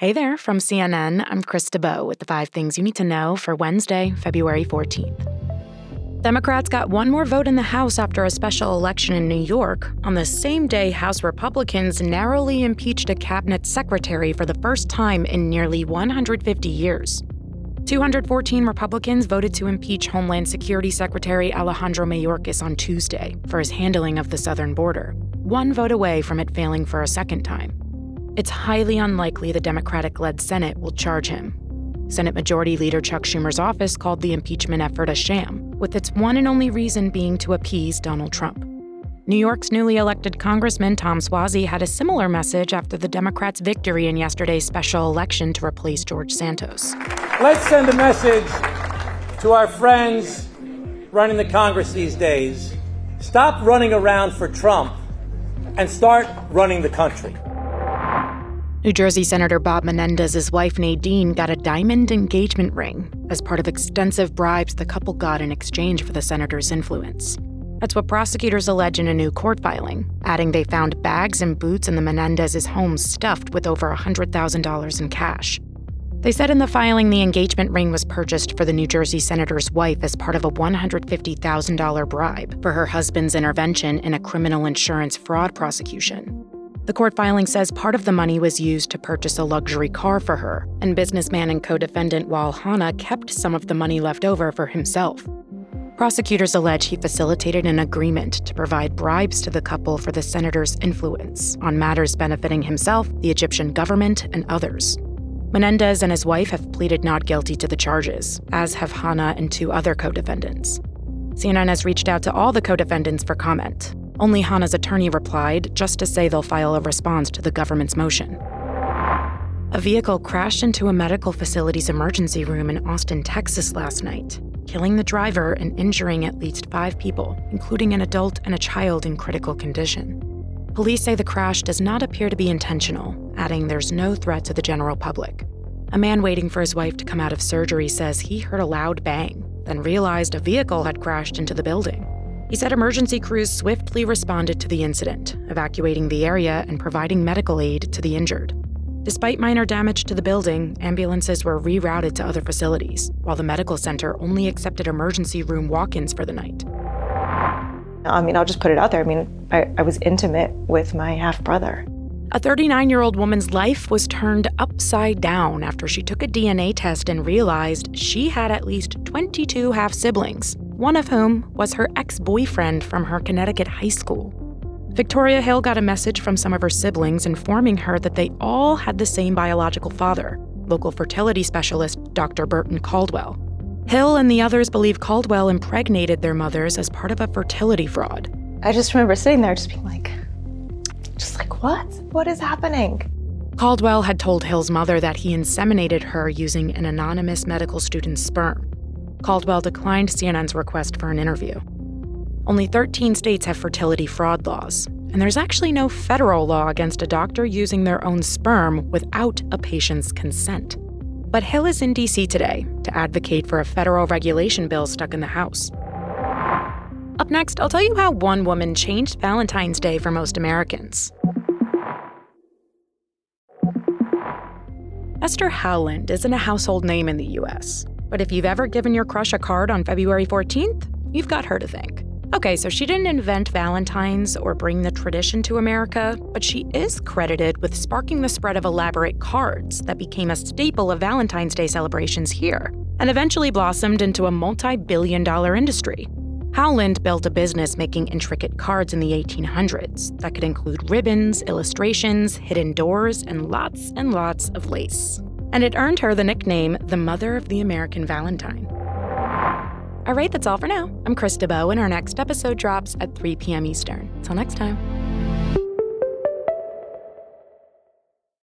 Hey there, from CNN, I'm Chris DeBow with the five things you need to know for Wednesday, February 14th. Democrats got one more vote in the House after a special election in New York. On the same day, House Republicans narrowly impeached a cabinet secretary for the first time in nearly 150 years. 214 Republicans voted to impeach Homeland Security Secretary Alejandro Mayorkas on Tuesday for his handling of the southern border, one vote away from it failing for a second time. It's highly unlikely the Democratic led Senate will charge him. Senate Majority Leader Chuck Schumer's office called the impeachment effort a sham, with its one and only reason being to appease Donald Trump. New York's newly elected Congressman Tom Suozzi had a similar message after the Democrats' victory in yesterday's special election to replace George Santos. Let's send a message to our friends running the Congress these days. Stop running around for Trump and start running the country. New Jersey Senator Bob Menendez's wife Nadine got a diamond engagement ring as part of extensive bribes the couple got in exchange for the senator's influence. That's what prosecutors allege in a new court filing, adding they found bags and boots in the Menendez's home stuffed with over $100,000 in cash. They said in the filing the engagement ring was purchased for the New Jersey senator's wife as part of a $150,000 bribe for her husband's intervention in a criminal insurance fraud prosecution. The court filing says part of the money was used to purchase a luxury car for her, and businessman and co defendant Wael Hana kept some of the money left over for himself. Prosecutors allege he facilitated an agreement to provide bribes to the couple for the senator's influence on matters benefiting himself, the Egyptian government, and others. Menendez and his wife have pleaded not guilty to the charges, as have Hanna and two other co defendants. CNN has reached out to all the co defendants for comment, only Hana's attorney replied just to say they'll file a response to the government's motion. A vehicle crashed into a medical facility's emergency room in Austin, Texas last night, killing the driver and injuring at least five people, including an adult and a child in critical condition. Police say the crash does not appear to be intentional, adding there's no threat to the general public. A man waiting for his wife to come out of surgery says he heard a loud bang, then realized a vehicle had crashed into the building. He said emergency crews swiftly responded to the incident, evacuating the area and providing medical aid to the injured. Despite minor damage to the building, ambulances were rerouted to other facilities, while the medical center only accepted emergency room walk ins for the night. I mean, I'll just put it out there. I mean, I, I was intimate with my half brother. A 39 year old woman's life was turned upside down after she took a DNA test and realized she had at least 22 half siblings one of whom was her ex boyfriend from her Connecticut high school. Victoria Hill got a message from some of her siblings informing her that they all had the same biological father, local fertility specialist Dr. Burton Caldwell. Hill and the others believe Caldwell impregnated their mothers as part of a fertility fraud. I just remember sitting there just being like, just like, what? What is happening? Caldwell had told Hill's mother that he inseminated her using an anonymous medical student's sperm. Caldwell declined CNN's request for an interview. Only 13 states have fertility fraud laws, and there's actually no federal law against a doctor using their own sperm without a patient's consent. But Hill is in DC today to advocate for a federal regulation bill stuck in the House. Up next, I'll tell you how one woman changed Valentine's Day for most Americans. Esther Howland isn't a household name in the US, but if you've ever given your crush a card on February 14th, you've got her to thank. Okay, so she didn't invent Valentine's or bring the tradition to America, but she is credited with sparking the spread of elaborate cards that became a staple of Valentine's Day celebrations here and eventually blossomed into a multi billion dollar industry. Howland built a business making intricate cards in the 1800s that could include ribbons, illustrations, hidden doors, and lots and lots of lace and it earned her the nickname the Mother of the American Valentine. All right, that's all for now. I'm Chris DeBow, and our next episode drops at 3 p.m. Eastern. Till next time.